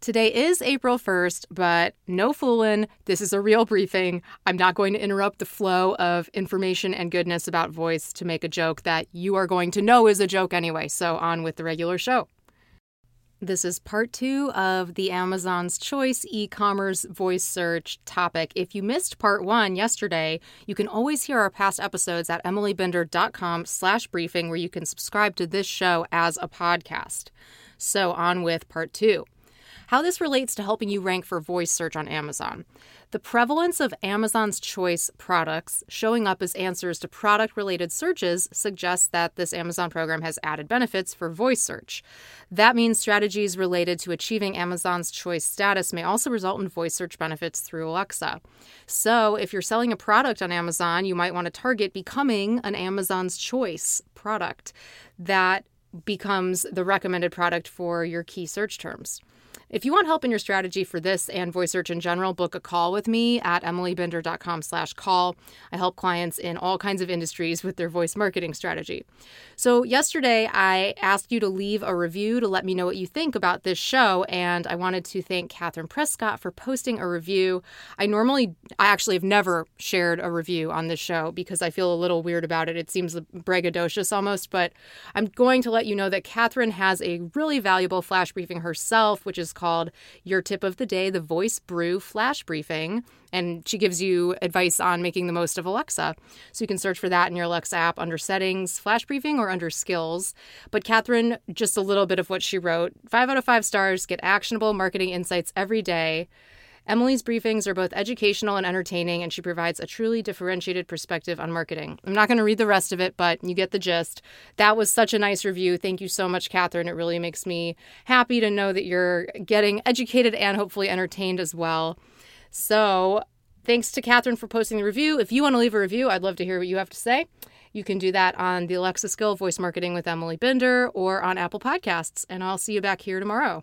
Today is April 1st, but no fooling. This is a real briefing. I'm not going to interrupt the flow of information and goodness about voice to make a joke that you are going to know is a joke anyway. So, on with the regular show. This is part two of the Amazon's Choice e commerce voice search topic. If you missed part one yesterday, you can always hear our past episodes at emilybinder.com slash briefing, where you can subscribe to this show as a podcast. So, on with part two how this relates to helping you rank for voice search on Amazon. The prevalence of Amazon's choice products showing up as answers to product related searches suggests that this Amazon program has added benefits for voice search. That means strategies related to achieving Amazon's choice status may also result in voice search benefits through Alexa. So, if you're selling a product on Amazon, you might want to target becoming an Amazon's choice product that becomes the recommended product for your key search terms. If you want help in your strategy for this and voice search in general, book a call with me at emilybinder.com slash call. I help clients in all kinds of industries with their voice marketing strategy. So yesterday I asked you to leave a review to let me know what you think about this show, and I wanted to thank Catherine Prescott for posting a review. I normally, I actually have never shared a review on this show because I feel a little weird about it. It seems braggadocious almost, but I'm going to let you know that Catherine has a really valuable flash briefing herself, which is called Your Tip of the Day, the Voice Brew Flash Briefing. And she gives you advice on making the most of Alexa. So you can search for that in your Alexa app under Settings, Flash Briefing, or under Skills. But Catherine, just a little bit of what she wrote five out of five stars, get actionable marketing insights every day. Emily's briefings are both educational and entertaining, and she provides a truly differentiated perspective on marketing. I'm not going to read the rest of it, but you get the gist. That was such a nice review. Thank you so much, Catherine. It really makes me happy to know that you're getting educated and hopefully entertained as well. So, thanks to Catherine for posting the review. If you want to leave a review, I'd love to hear what you have to say. You can do that on the Alexa Skill Voice Marketing with Emily Binder or on Apple Podcasts. And I'll see you back here tomorrow.